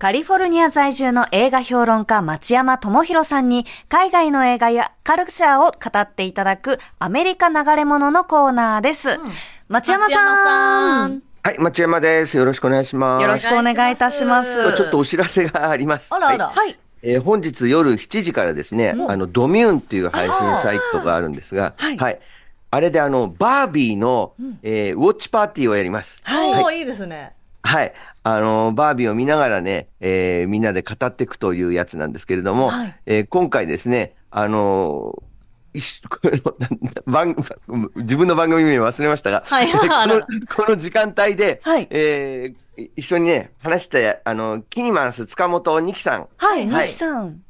カリフォルニア在住の映画評論家町山智博さんに海外の映画やカルチャーを語っていただくアメリカ流れ物のコーナーです。町山さんはい、町山です。よろしくお願いします。よろしくお願いいたします。ちょっとお知らせがあります。あらあら。はいはい。えー本日夜7時からですね、あの、ドミューンっていう配信サイトがあるんですが、はい。あれであの、バービーの、えーウォッチパーティーをやります。おー、いいですね。はい。あの、バービーを見ながらね、えーみんなで語っていくというやつなんですけれども、はい。えー今回ですね、あの一緒これ 番自分の番組名忘れましたが、はい。このこの時間帯で、はい。えー一緒にね、話した、あの、キニマンス塚本二木さん。はい、はい。さん。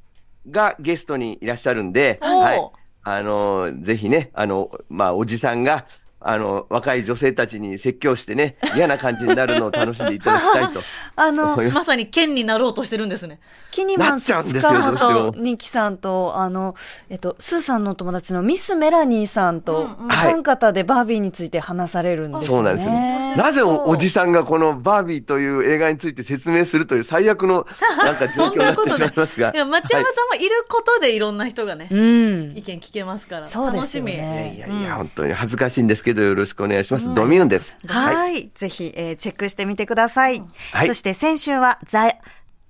がゲストにいらっしゃるんで、はい。あの、ぜひね、あの、まあ、おじさんが、あの、若い女性たちに説教してね、嫌な感じになるのを楽しんでいただきたいと。あのまさに剣になろうとしてるんですね。キニマンスなっちゃうんですよ塚どうしても本ニキさんと、あの、えっと、スーさんのお友達のミス・メラニーさんと、お三方でバービーについて話されるんですね。そうなんですよ。なぜおおじさんがこのバービーという映画について説明するという最悪のなんか状況になってしまいますが。いや、町山さんはいることでいろんな人がね、うん意。見聞けますから。そうですよね楽しみ。いやいや、本当に恥ずかしいんですけど、よろしくお願いします。ドミューンです。はい。ぜひ、えーチェックしてみてください。はいそして先週は、ザ、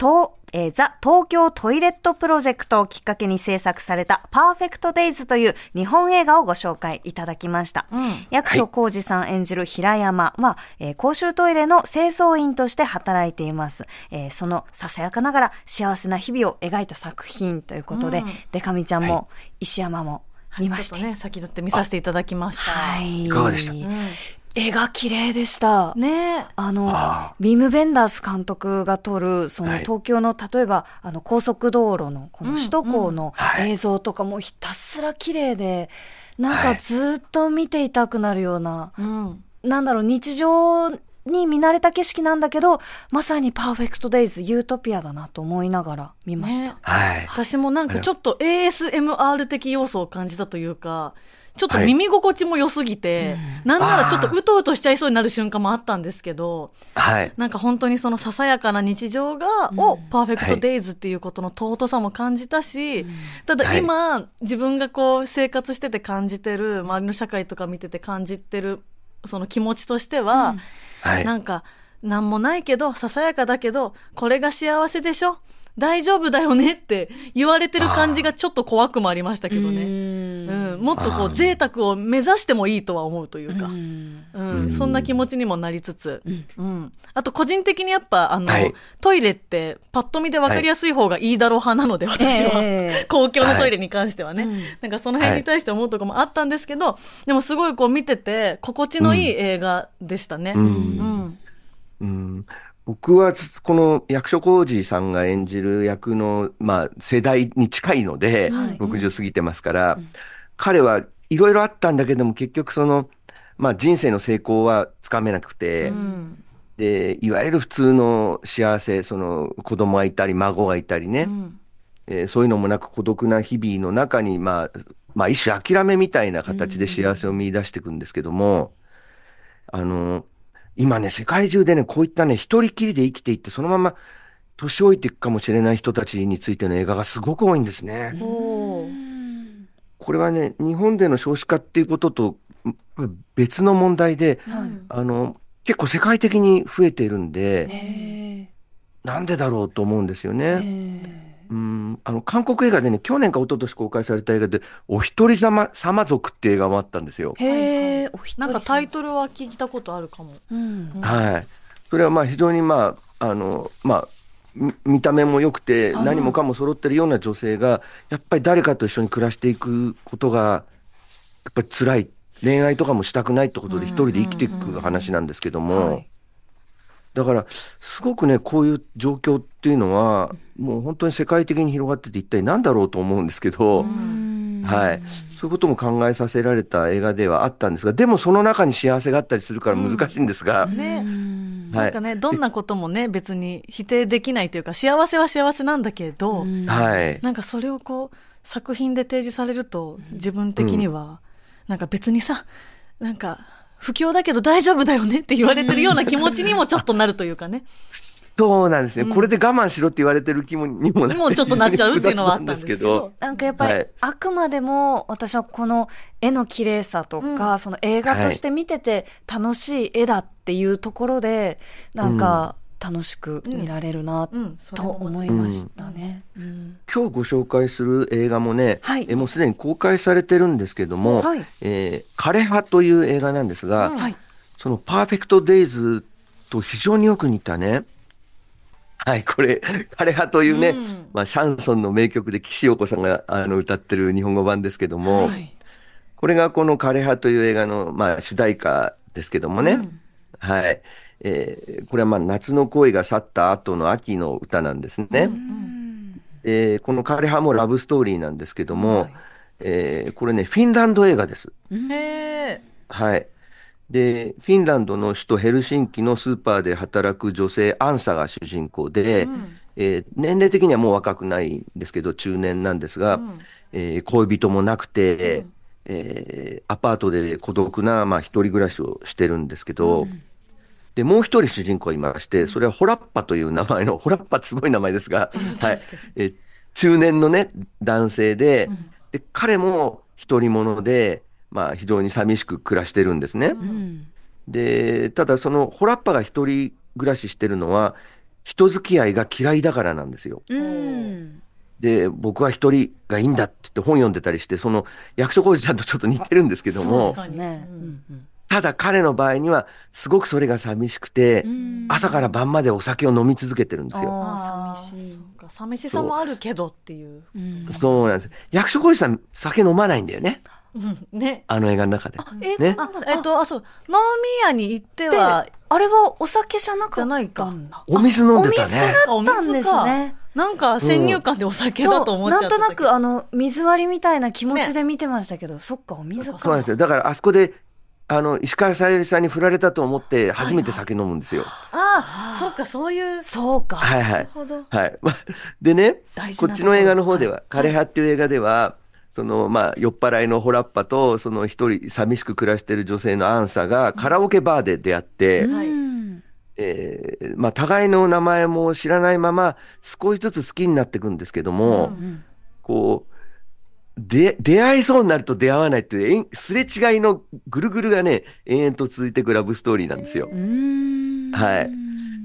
東、えーザ・東京トイレットプロジェクトをきっかけに制作されたパーフェクトデイズという日本映画をご紹介いただきました。役所広司さん演じる平山は、えー公衆トイレの清掃員として働いています。えーそのささやかながら幸せな日々を描いた作品ということで、でか美ちゃんも石山も見まして。ちょっとね、先立って見させていただきました。はい。いかがでした？絵が綺麗でした。ねえ。あのあ、ヴィム・ヴェンダース監督が撮る、そのはい東京の、例えば、あの、高速道路の、この首都高のはい映像とかもひたすら綺麗で、なんかはいずっと見ていたくなるような、うん。なんだろう、日常に見慣れた景色なんだけど、まさに PERFECT DAYS、ユートピアだなと思いながら見ました。ねはい。私もなんかちょっと ASMR 的要素を感じたというか、ちょっと耳心地も良すぎて、なんならちょっとうとうとしちゃいそうになる瞬間もあったんですけど、はい。なんか本当にそのささやかな日常が、をパーフェクトデイズっていうことの尊さも感じたし、ただ今、自分がこう生活してて感じてる、周りの社会とか見てて感じてる、その気持ちとしては、はい。なんか、なんもないけど、ささやかだけど、これが幸せでしょ大丈夫だよねって言われてる感じがちょっと怖くもありましたけどね。うん、もっとこう贅沢を目指してもいいとは思うというか、うん。そんな気持ちにもなりつつ、うん。あと個人的にやっぱあの、はい。トイレってパッと見で分かりやすい方がいいだろう派なので、私は、ええ。公共のトイレに関してはね、なんかその辺に対して思うところもあったんですけど、でもすごいこう見てて心地のいい映画でしたね。うん。うん。うん僕は、この役所広司さんが演じる役の、まあ、世代に近いので、はい。60過ぎてますから、彼はいろいろあったんだけども、結局その、まあ、人生の成功はつかめなくて、うん。で、いわゆる普通の幸せ、その子供がいたり、孫がいたりね、うん。えーそういうのもなく孤独な日々の中に、まあ、まあ一種諦めみたいな形で幸せを見出していくんですけども、あの、今ね、世界中でね、こういったね、一人きりで生きていって、そのまま年老いていくかもしれない人たちについての映画がすごく多いんですね。これはね、日本での少子化っていうこととん別の問題で、はいあの、結構世界的に増えているんで、へなんでだろうと思うんですよーね。へうん、あの、韓国映画でね、去年か一昨年公開された映画で、お一人様、様族って映画もあったんですよ。ーへーお一人なんかタイトルは聞いたことあるかも。うんはい。それはまあ非常にまあ、あの、まあ、み見た目も良くて、はい何もかも揃ってるような女性が、やっぱり誰かと一緒に暮らしていくことが、やっぱり辛い。恋愛とかもしたくないってことで一人で生きていく話なんですけども、はいだから、すごくね、こういう状況っていうのは、もう本当に世界的に広がってて一体何だろうと思うんですけど、はい。そういうことも考えさせられた映画ではあったんですが、でもその中に幸せがあったりするから難しいんですが、ね。はいなんか。ね、どんなこともね、別に否定できないというか、幸せは幸せなんだけど、はい。なんかそれをこう、作品で提示されると、自分的には、なんか別にさ、なんか、不況だけど大丈夫だよねって言われてるような気持ちにもちょっとなるというかね。そうなんですね、これで我慢しろって言われてる気もにもなもうちょっとなっちゃうっていうのはあったんですけど。なんかやっぱり、はい。あくまでも私はこの絵の綺麗さとか、その映画として見てて楽しい絵だっていうところで、なんか楽しく見られるなと思いましたね。うん。今日ご紹介する映画もね、はい。えもうすでに公開されてるんですけども、はい。えー枯葉という映画なんですが、はい。そのパーフェクトデイズと非常によく似たね、はい、これ、枯葉というね、うん。まあ、シャンソンの名曲で岸洋子さんがあの歌ってる日本語版ですけども、はい。これがこの枯葉という映画の、まあ、主題歌ですけどもね、はい。えーこれはまあ夏の恋が去った後の秋の歌なんですね。うんえーこの枯葉もラブストーリーなんですけども、はい。えーこれね、フィンランド映画です。はい。で、フィンランドの首都ヘルシンキのスーパーで働く女性アンサが主人公で、うん。えー年齢的にはもう若くないんですけど、中年なんですが、うん。えー恋人もなくて、えーアパートで孤独な、まあ、一人暮らしをしてるんですけど、で、もう一人主人公がいまして、それはホラッパという名前の、ホラッパってすごい名前ですが、はい。えー中年のね、男性で、で、彼も一人者で、まあ、非常に寂しく暮らしてるんですね。うんで、ただそのホラッパが一人暮らししてるのは、人付き合いが嫌いだからなんですよ。うんで、僕は一人がいいんだって言って本読んでたりして、その役所広司さんとちょっと似てるんですけどもね。ううんんうんただ彼の場合には、すごくそれが寂しくてう、ん朝から晩までお酒を飲み続けてるんですよ。ああ、寂しい。そうか寂しさもあるけどっていう。うんそうなんです。役所広司さん、酒飲まないんだよね。うんね。あの映画の中で。ねえっと、あ、そう、飲み屋に行っては、あれはお酒じゃなかったかんだ。お水飲んでたお水ね。だったんですね。なんか先入観でお酒だと思っちゃってたなんとなく、あの、水割りみたいな気持ちで見てましたけど、そっか、お水か。そうなんですよ。だからあそこで、あの、石川さゆりさんに振られたと思って、初めて酒飲むんですよ。ああ、そっか、そういう。そうか。はいはないる。ほど。はい。まあでね大、事なこっちの映画の方では、枯葉っていう映画では、その、まあ、酔っ払いのホラッパと、その一人寂しく暮らしてる女性のアンサがカラオケバーで出会って、はいうんえーまあ、互いの名前も知らないまま、少しずつ好きになっていくんですけども、うんこう、で、出会いそうになると出会わないっていう、えんすれ違いのぐるぐるがね、延々と続いていくラブストーリーなんですよう。ん。はい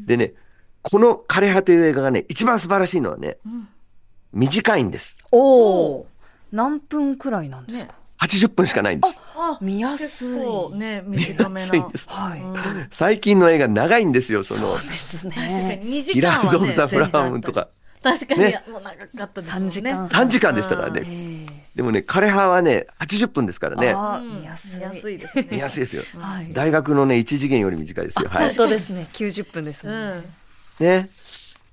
でね、この枯葉という映画がね、一番素晴らしいのはね、ん短いんです。おお。何分くらいなんですか？80分しかないんです。あ見やすいね、短めな。安いんです。はい。うん最近の映画長いんですよ、その、そうです確かね。に2時キラーズ・オブ・間はね。ザ・フラワームーンとか。確かに、ねもう長かったですね。3時間3時間でしたからえね。えでもね、枯葉はね、80分ですからね。あ見やすい。見やすいですね。見やすいですよ。はい。大学のね、1次元より短いですよ。はい本。当ですね。90分ですもんうんね。。ね。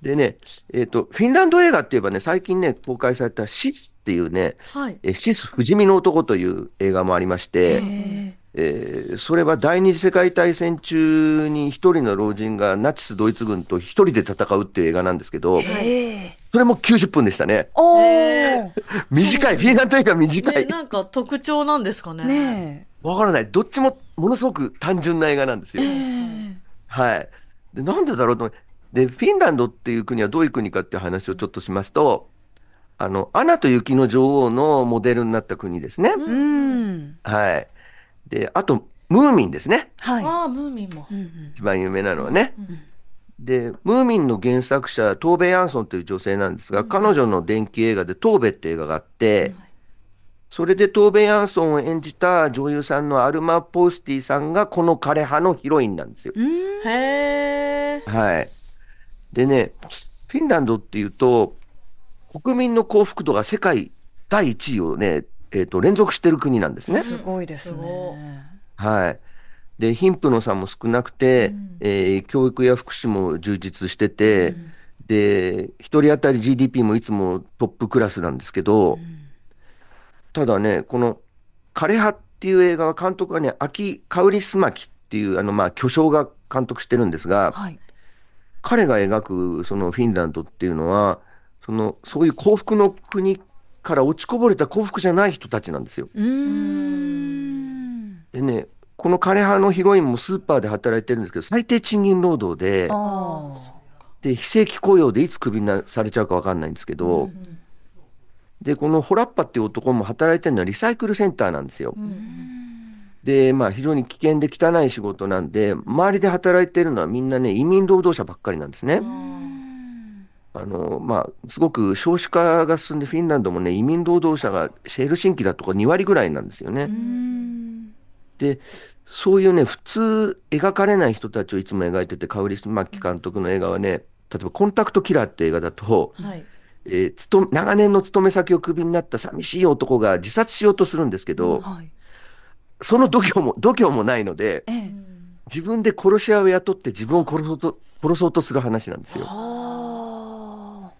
でね、えっ、と、フィンランド映画って言えばね、最近ね、公開されたシスっていうね、はい。えシス不死身の男という映画もありまして、ええーそれは第二次世界大戦中に一人の老人がナチスドイツ軍と一人で戦うっていう映画なんですけど、えええそれも90分でしたね。おへー 短い。フィンランド映画短ね、い。なんか特徴なんですかね。ねわからない。どっちもものすごく単純な映画なんですよえ。。えはい。で、なんでだろうと。で、フィンランドっていう国はどういう国かっていう話をちょっとしますと、あの、アナと雪の女王のモデルになった国ですね。えうん。はい。で、あと、ムーミンですね。はい。ああ、ムーミンも。一番有名なのはね。うんで、ムーミンの原作者、トーベ・ヤンソンという女性なんですが、彼女の電気映画でトーベって映画があって、それでトーベ・ヤンソンを演じた女優さんのアルマ・ポースティさんがこの枯葉のヒロインなんですよ。うんへえ。はい。でね、フィンランドっていうと、国民の幸福度が世界第1位をね、えっ、と、連続してる国なんですね。すごいですね。はい。で、貧富の差も少なくて、うんえー教育や福祉も充実してて、で、一人当たり GDP もいつもトップクラスなんですけど、ただね、この枯葉っていう映画は監督はね、秋香りすまきっていう、あの、まあ、巨匠が監督してるんですが、はい。彼が描くそのフィンランドっていうのは、その、そういう幸福の国から落ちこぼれた幸福じゃない人たちなんですよ。でね、この枯葉のヒロインもスーパーで働いてるんですけど、最低賃金労働で。で、非正規雇用でいつクビになされちゃうかわかんないんですけど、で、このホラッパっていう男も働いてるのはリサイクルセンターなんですよ。で、まあ非常に危険で汚い仕事なんで、周りで働いてるのはみんなね、移民労働者ばっかりなんですね。あの、まあ、すごく少子化が進んでフィンランドもね、移民労働者がヘルシンキだとか2割ぐらいなんですよね。で、そういうね、普通描かれない人たちをいつも描いてて、カウリス・マッキ監督の映画はね、例えばコンタクトキラーって映画だと、はい。えーつと長年の勤め先をクビになった寂しい男が自殺しようとするんですけど、はい。その度胸も、度胸もないので、ええ。自分で殺し屋を雇って自分を殺そうと、殺そうとする話なんですよ。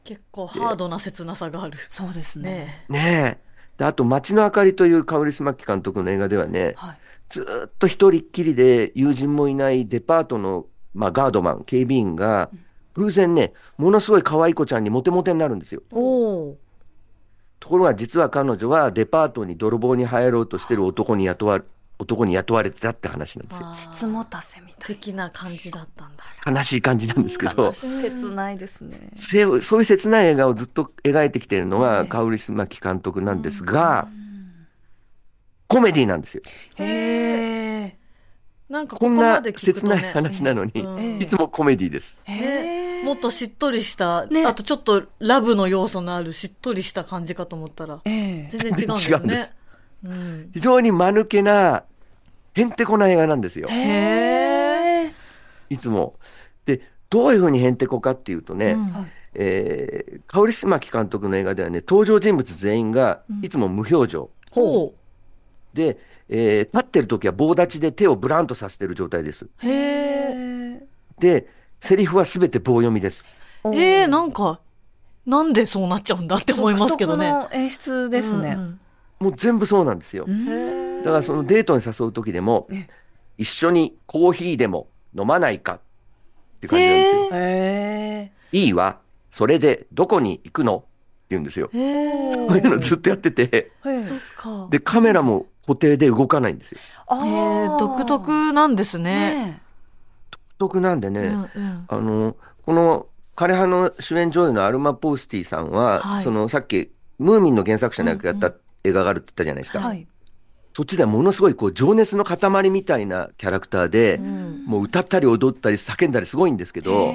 結構ハードな切なさがある。そうですね。ねねえ。であと、街の明かりというカウリス・マッキ監督の映画ではね、はい。ずーっと一人っきりで友人もいないデパートの、まあ、ガードマン、警備員が、偶然ね、ものすごい可愛い子ちゃんにモテモテになるんですよ。おお。ところが実は彼女はデパートに泥棒に入ろうとしてる男に雇わ男に雇われてたって話なんですよ。あーつもたせみたい的な感じだったんだ。悲しい感じなんですけどな。、切ないですね。せそういう切ない映画をずっと描いてきているのがカウリス・マキ監督なんですが、コメディなんですよ。へえ。なんかここんな切ない。話なのに、うんいつもコメディです。へえ。もっとしっとりした、ねあとちょっとラブの要素のあるしっとりした感じかと思ったら、ええ。全然違うんです違うんでねす。うん。非常に間抜けな、へんてこな映画なんですよ。へえ。いつも。で、どういうふうにへんてこかっていうとね、うんはいえー、カオリスマキ監督の映画ではね、登場人物全員がいつも無表情。ほで、えー立ってる時は棒立ちで手をブランとさせてる状態です。う。へえ。へえ。で、セリフはすべて棒読みです。えー、なんか、なんでそうなっちゃうんだって思いますけどね。独特の演出ですね。うんもう全部そうなんですよ。だからそのデートに誘う時でも、一緒にコーヒーでも飲まないかって感じなんですよ。へえ。いいわ。それでどこに行くのって言うんですよ。そういうのずっとやってて。で、カメラも固定で動かないんですよ。あえー、独特なんですね。ね独特なんでね、うんうんあの、この枯葉の主演女優のアルマ・ポースティさんは、はいそのさっき、ムーミンの原作者の役やった映画があるって言ったじゃないですか。はい。そっちではものすごいこう情熱の塊みたいなキャラクターで、んもう歌ったり踊ったり叫んだりすごいんですけど、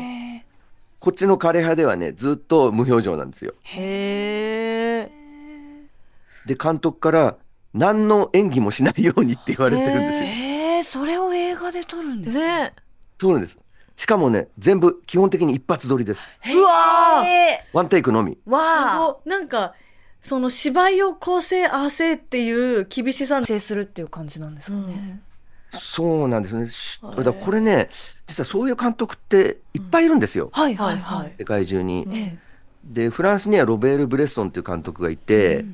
こっちの枯葉ではね、ずっと無表情なんですよ。へえ。で、監督から、何の演技もしないようにって言われてるんですよ。へえ、それを映画で撮るんですね。ねそうなんです。しかもね、全部基本的に一発撮りです。うわワンテイクのみ。ーわあ。なんか、その芝居を構成合わせっていう厳しさ制するっていう感じなんですかね。そうなんですね。だこれね、実はそういう監督っていっぱいいるんですよ。はいはいはい。世界中に。えで、フランスにはロベール・ブレッソンっていう監督がいて、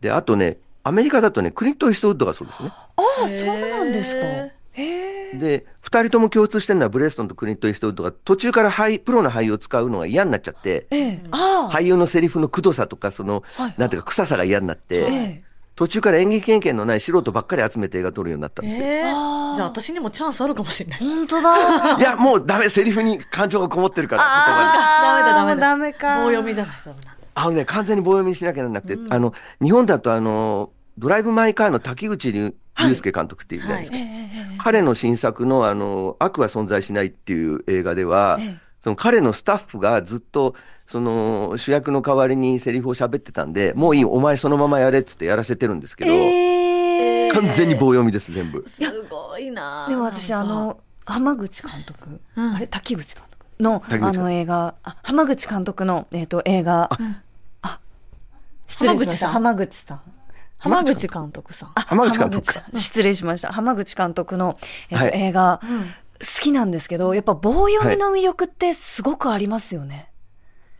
で、あとね、アメリカだとね、クリント・イーストウッドがそうですね。ああ、そうなんですか。へへえ。で、二人とも共通してるのはブレストンとクリント・イーストウッドが途中から俳プロの俳優を使うのが嫌になっちゃって。俳優のセリフのくどさとか、その、はいなんていうか臭さが嫌になって、ええ。途中から演技経験のない素人ばっかり集めて映画撮るようになったんですよ。えじゃあ私にもチャンスあるかもしれない。本当だ。いや、もうダメ、セリフに感情がこもってるから、ダメだダメだ。ダメか。棒読みじゃない。あのね、完全に棒読みにしなきゃならなくて、あの、日本だとあの、ドライブ・マイ・カーの滝口竜祐介監督っていうじゃないですか。ええええ彼の新作のあの、悪は存在しないっていう映画では、ええ。その彼のスタッフがずっと、その主役の代わりにセリフを喋ってたんで、もういい、お前そのままやれっつってやらせてるんですけど、ええ。完全に棒読みです、全部。すごいなでも私、あ、の、浜口監督、うん。あれ滝口監督の、あの映画、あ、浜口監督の、えっ、と、映画、あ、失礼しました。浜口さん。浜口監督さん。あ浜口監督浜口さん失礼しました。浜口監督の、えっ、と、はい映画、好きなんですけど、やっぱ棒読みの魅力ってすごくありますよね。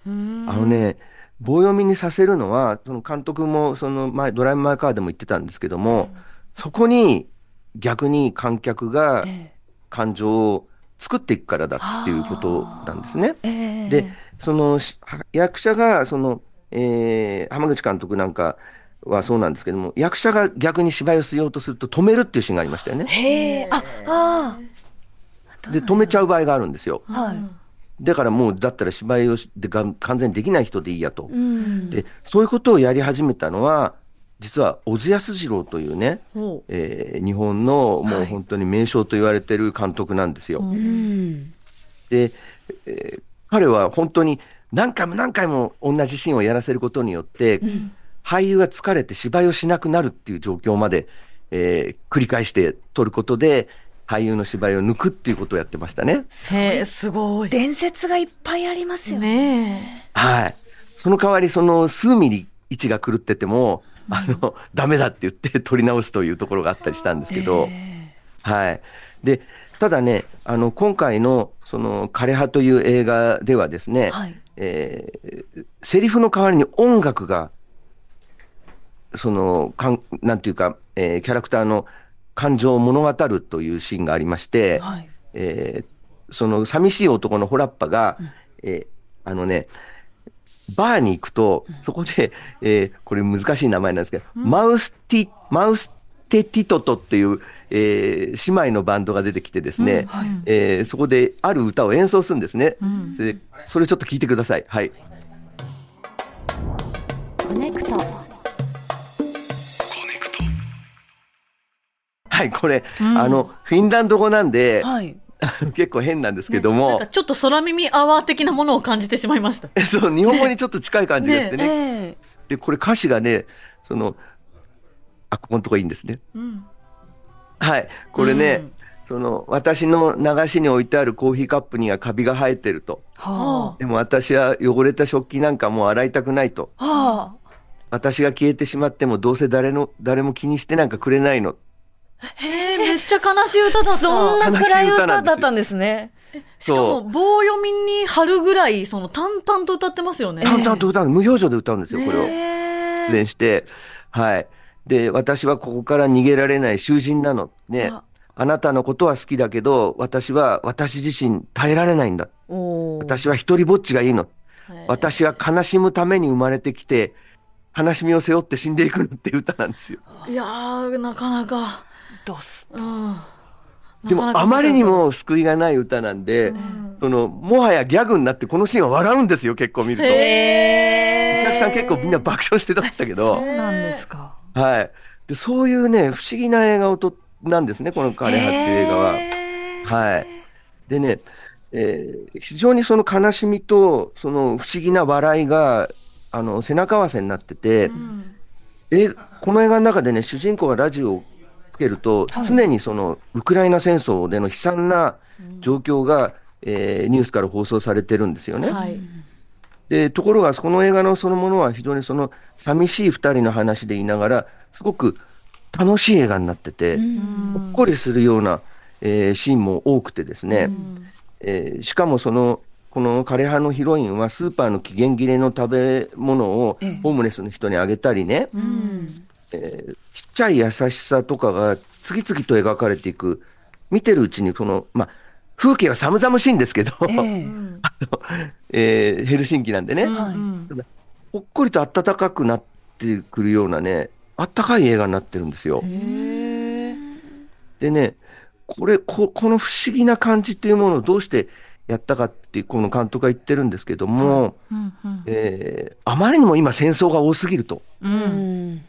あのね、棒読みにさせるのは、その監督も、その前、ドライブ・マイ・カーでも言ってたんですけども、そこに逆に観客がえ感情を作っていくからだっていうことなんですね。えええで、そのし役者が、その、えー浜口監督なんかはそうなんですけども、役者が逆に芝居をしようとすると止めるっていうシーンがありましたよね。へえ、あ、あで、止めちゃう場合があるんですよ。あ、はい。だからもう、だったら芝居をしでが完全にできない人でいいやと。うん。で、そういうことをやり始めたのは、実は小津安二郎というね、ほえー日本のもう本当に名将と言われてる監督なんですよ。うん。で、えー彼は本当に何回も何回も同じシーンをやらせることによって、俳優が疲れて芝居をしなくなるっていう状況まで、えー繰り返して撮ることで、俳優の芝居を抜くっていうことをやってましたね。え、すごい。伝説がいっぱいありますよね。ねはい。その代わり、その数ミリ位置が狂ってても、あの、ダメだって言って撮り直すというところがあったりしたんですけど、はい。で、ただね、あの、今回の、その、枯葉という映画ではですね、はいえーセリフの代わりに音楽が、その、かん、なんていうか、えーキャラクターの感情を物語るというシーンがありまして、はい。えーその寂しい男のホラッパが、えーあのね、バーに行くと、そこで、えーこれ難しい名前なんですけど、マウスティ、マウステティトトっていう、えー姉妹のバンドが出てきてですね、えーそこである歌を演奏するんですね。それそれちょっと聞いてください。はい。コネクト。はい、これ、あの、フィンランド語なんで、はい。結構変なんですけどもか、ちょっと空耳アワー的なものを感じてしまいました。そう、日本語にちょっと近い感じがしてね。ええで、これ歌詞がね、その、あ、ここのとこいいんですね。うん。はい。これね、うんその、私の流しに置いてあるコーヒーカップにはカビが生えてると。はでも私は汚れた食器なんかもう洗いたくないと。あ。はあ。私が消えてしまってもどうせ誰の、誰も気にしてなんかくれないの。へえ、めっちゃ悲しい歌だった。そんな暗い歌だったんですね。しかも、棒読みに貼るぐらい、その、淡々と歌ってますよね。淡々と歌うの、無表情で歌うんですよ、これを。へ出演して。はい。で、私はここから逃げられない囚人なの。ね。ああなたのことは好きだけど、私は私自身耐えられないんだ。私は一人ぼっちがいいの。はい私は悲しむために生まれてきて、悲しみを背負って死んでいくのっていう歌なんですよ。いやー、なかなか。ドス。うん。でも、あまりにも救いがない歌なんで、その、もはやギャグになってこのシーンは笑うんですよ、結構見ると。へお客さん結構みんな爆笑してましたけど、そうなんですか。はい。で、そういうね、不思議な映画をと、なんですね、この枯葉っていう映画は。はい。でね、えー非常にその悲しみと、その不思議な笑いが、あの、背中合わせになってて、え、この映画の中でね、主人公がラジオをつけると、常にその、ウクライナ戦争での悲惨な状況が、えーニュースから放送されてるんですよね。はい。で、ところが、この映画のそのものは非常にその、寂しい二人の話で言いながら、すごく楽しい映画になってて、ほっこりするような、えーシーンも多くてですね、えーしかもその、この枯葉のヒロインはスーパーの期限切れの食べ物をええ。ホームレスの人にあげたりね、うん。えーちっちゃい優しさとかが次々と描かれていく、見てるうちにその、まあ、風景は寒々しいんですけど、ええ えーヘルシンキなんでね、はいほっこりと暖かくなってくるようなね、あったかい映画になってるんですよ。でね、これこ、この不思議な感じっていうものをどうしてやったかって、この監督が言ってるんですけども、うんうんえーあまりにも今戦争が多すぎると。う。うんん。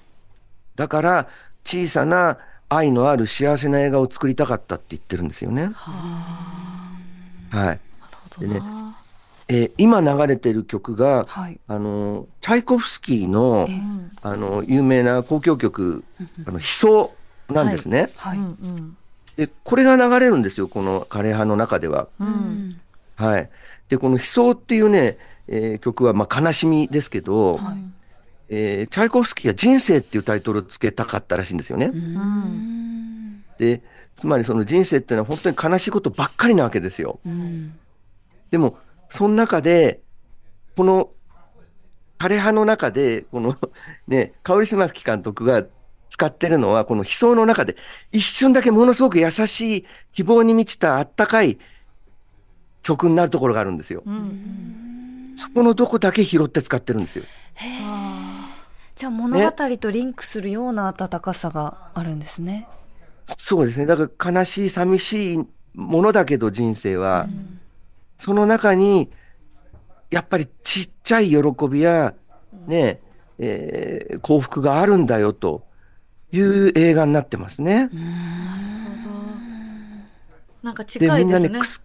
だから、小さな愛のある幸せな映画を作りたかったって言ってるんですよね。はい。でね、えー今流れてる曲が、はい。あの、チャイコフスキーの、あの、有名な交響曲、あの、悲壮なんですね。はい。うんうん。で、これが流れるんですよ、この枯葉の中では。う。うんん。はい。で、この悲壮っていうね、えー曲は、まあ、悲しみですけど、えーチャイコフスキーが人生っていうタイトルをつけたかったらしいんですよね。うん。で、つまりその人生っていうのは本当に悲しいことばっかりなわけですよ。うん。でも、その中で、この、枯葉の中で、この、ね、香織島木監督が使ってるのは、この悲壮の中で、一瞬だけものすごく優しい、希望に満ちたあったかい曲になるところがあるんですよ。うん。そこのどこだけ拾って使ってるんですよ。じゃあ物語とリンクするような温かさがあるんですね。そうですね。だから悲しい、寂しいものだけど人生は、その中に、やっぱりちっちゃい喜びや、ね、えー幸福があるんだよという映画になってますね。なんかで、近いですね。みんなね、くす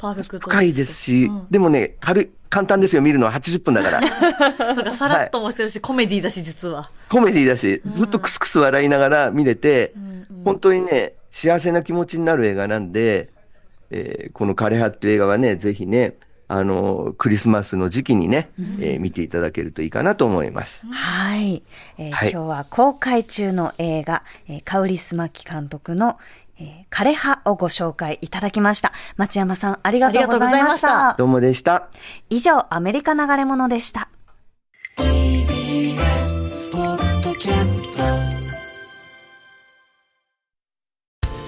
パーフェクト。深いですし、うんでもね、軽い、簡単ですよ、見るのは80分だから。さらっともしてるし、コメディだし、実は。コメディだし、ずっとクスクス笑いながら見れて、本当にね、幸せな気持ちになる映画なんで、えーこの枯葉っていう映画はね、ぜひね、あの、クリスマスの時期にね、えー見ていただけるといいかなと思います。はい、えーはい今日は公開中の映画、えーカウリスマキ監督の、えー枯葉をご紹介いただきました。町山さん、ありがとうございました。どうもでした。以上、アメリカ流れ物でした。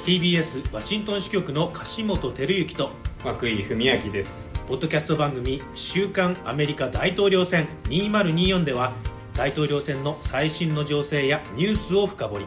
TBS ワシントン支局の樫本照之と涌井文明ですポッドキャスト番組「週刊アメリカ大統領選2024」では大統領選の最新の情勢やニュースを深掘り